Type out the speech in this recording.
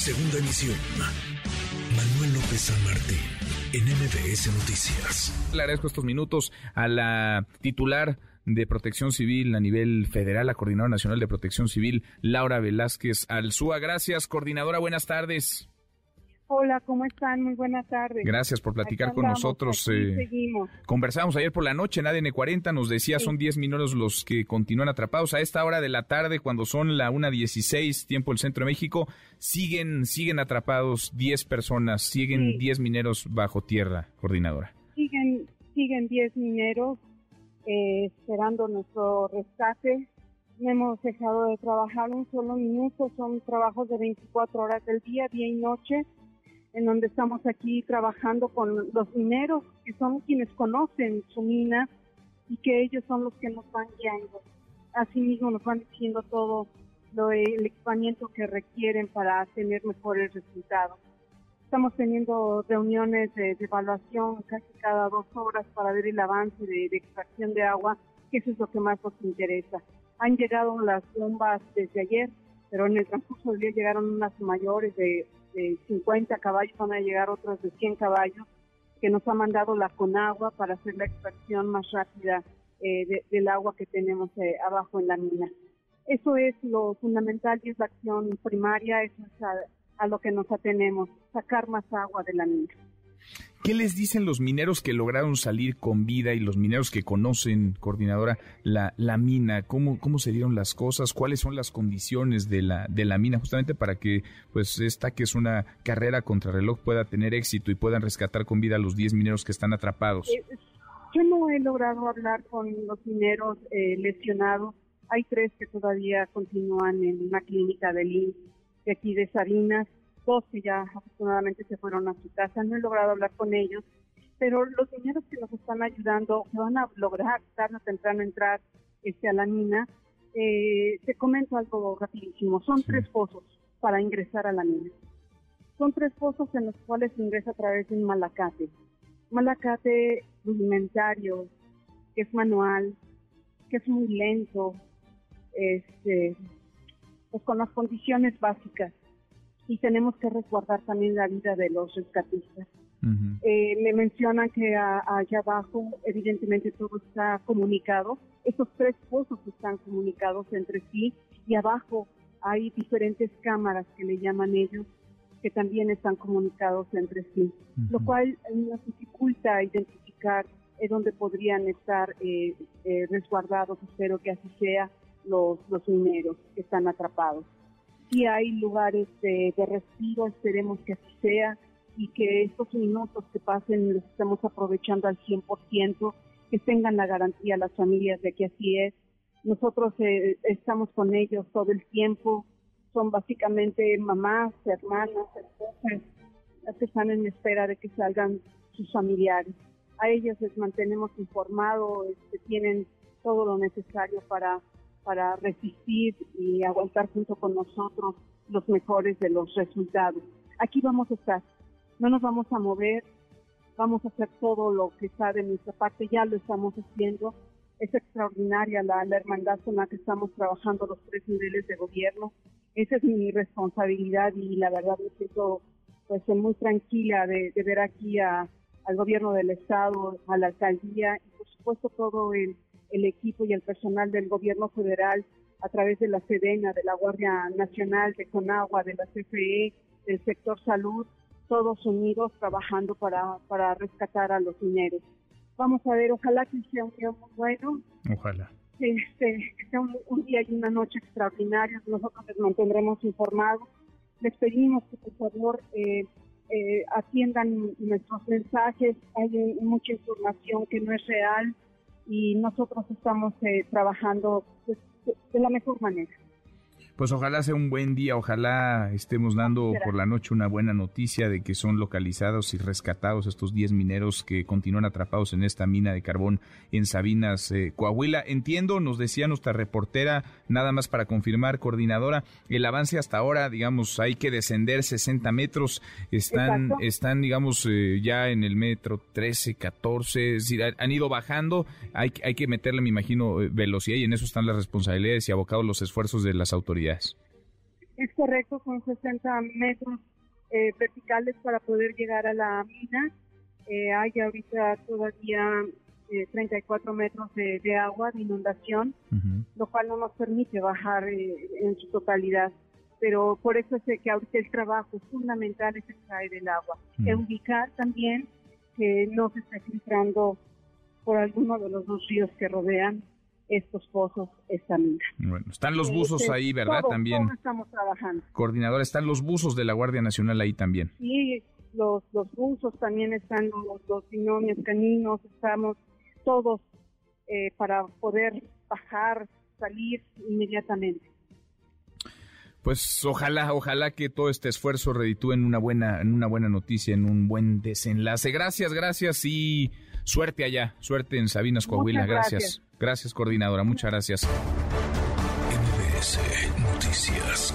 Segunda emisión. Manuel López San Martín, en MBS Noticias. Le agradezco estos minutos a la titular de Protección Civil a nivel federal, la Coordinadora Nacional de Protección Civil, Laura Velázquez Alzúa. Gracias, coordinadora. Buenas tardes. Hola, ¿cómo están? Muy buenas tardes. Gracias por platicar con nosotros. Eh, conversamos ayer por la noche en ADN 40, nos decía son 10 minutos los que continúan atrapados. A esta hora de la tarde, cuando son la 1.16, tiempo del centro de México, siguen, siguen atrapados 10 personas, siguen 10 mineros bajo tierra, coordinadora. Siguen, siguen 10 mineros eh, esperando nuestro rescate. No hemos dejado de trabajar un solo minuto, son trabajos de 24 horas del día, día y noche en donde estamos aquí trabajando con los mineros, que son quienes conocen su mina y que ellos son los que nos van guiando. Asimismo nos van diciendo todo lo, el equipamiento que requieren para tener mejores resultados. Estamos teniendo reuniones de, evaluación casi cada dos horas para ver el avance de, de extracción de agua, que eso es lo que más nos interesa. Han llegado las bombas desde ayer, pero en el transcurso del día llegaron unas mayores de de 50 caballos, van a llegar otros de 100 caballos, que nos ha mandado la Conagua para hacer la extracción más rápida eh, del agua que tenemos eh, abajo en la mina. Eso es lo fundamental y es la acción primaria, eso es a lo que nos atenemos, sacar más agua de la mina. ¿Qué les dicen los mineros que lograron salir con vida y los mineros que conocen, coordinadora, la, la mina? ¿Cómo, ¿Cómo se dieron las cosas? ¿Cuáles son las condiciones de la, de la mina? Justamente para que pues esta que es una carrera contra reloj pueda tener éxito y puedan rescatar con vida a los 10 mineros que están atrapados. Eh, yo no he logrado hablar con los mineros eh, lesionados. Hay tres que todavía continúan en una clínica de IMSS de aquí de Sabinas dos que ya afortunadamente se fueron a su casa. No he logrado hablar con ellos, pero los mineros que nos están ayudando, que van a lograr tarde o temprano entrar este, a la mina, eh, te comento algo rapidísimo. Son tres pozos para ingresar a la mina. Son tres pozos en los cuales se ingresa a través de un malacate. Malacate rudimentario, que es manual, que es muy lento, este, pues con las condiciones básicas y tenemos que resguardar también la vida de los rescatistas. Eh, me mencionan que allá abajo, evidentemente, todo está comunicado. Estos tres pozos están comunicados entre sí y abajo hay diferentes cámaras que le llaman ellos que también están comunicados entre sí, lo cual nos dificulta identificar dónde podrían estar eh, eh, resguardados, espero que así sea, los, los mineros que están atrapados si hay lugares de, respiro, esperemos que así sea y que estos minutos que pasen los estemos aprovechando al 100%, que tengan la garantía las familias de que así es. Nosotros eh, estamos con ellos todo el tiempo, son básicamente mamás, hermanas, esposas, las que están en espera de que salgan sus familiares. A ellos les mantenemos informados, este, tienen todo lo necesario para para resistir y aguantar junto con nosotros los mejores de los resultados. Aquí vamos a estar, no nos vamos a mover, vamos a hacer todo lo que está de nuestra parte, ya lo estamos haciendo. Es extraordinaria la, hermandad con la que estamos trabajando los tres niveles de gobierno. Esa es mi responsabilidad y la verdad me siento pues muy tranquila de, ver aquí al gobierno del estado, a la alcaldía y por supuesto todo el el equipo y el personal del gobierno federal a través de la Sedena, de la Guardia Nacional, de Conagua, de la CFE, del sector salud, todos unidos trabajando para, para rescatar a los mineros. Vamos a ver, ojalá que sea un día muy bueno. Ojalá. Este, que sea un, día y una noche extraordinarios. Nosotros les mantendremos informados. Les pedimos que por favor eh, eh, atiendan nuestros mensajes. Hay mucha información que no es real y nosotros estamos eh, trabajando pues, de la mejor manera pues ojalá sea un buen día, ojalá estemos dando por la noche una buena noticia de que son localizados y rescatados estos 10 mineros que continúan atrapados en esta mina de carbón en Sabinas, eh, Coahuila. Entiendo, nos decía nuestra reportera, nada más para confirmar, coordinadora, el avance hasta ahora, digamos, hay que descender 60 metros, están, están digamos, eh, ya en el metro 13, 14, es decir, han ido bajando, hay, hay que meterle, me imagino, eh, velocidad y en eso están las responsabilidades y abocados los esfuerzos de las autoridades. Es correcto, son 60 metros eh, verticales para poder llegar a la mina. Eh, hay ahorita todavía 34 metros de, agua, de inundación, lo cual no nos permite bajar en su totalidad pero por eso sé que ahorita el trabajo fundamental es extraer del agua. Mm. ubicar también que no se esté filtrando por alguno de los dos ríos que rodean estos pozos, esta mina. Bueno, están los buzos este, ahí, ¿verdad? también. estamos trabajando. Coordinadora, están los buzos de la Guardia Nacional ahí también. Sí, los, los buzos también están, los, los binomios caninos, estamos todos eh, para poder bajar, salir inmediatamente. Pues ojalá, ojalá que todo este esfuerzo reditúe en una buena, en una buena noticia, en un buen desenlace. Gracias, gracias y suerte allá, suerte en Sabinas, Coahuila. Gracias. gracias. coordinadora. Muchas gracias. MBS Noticias.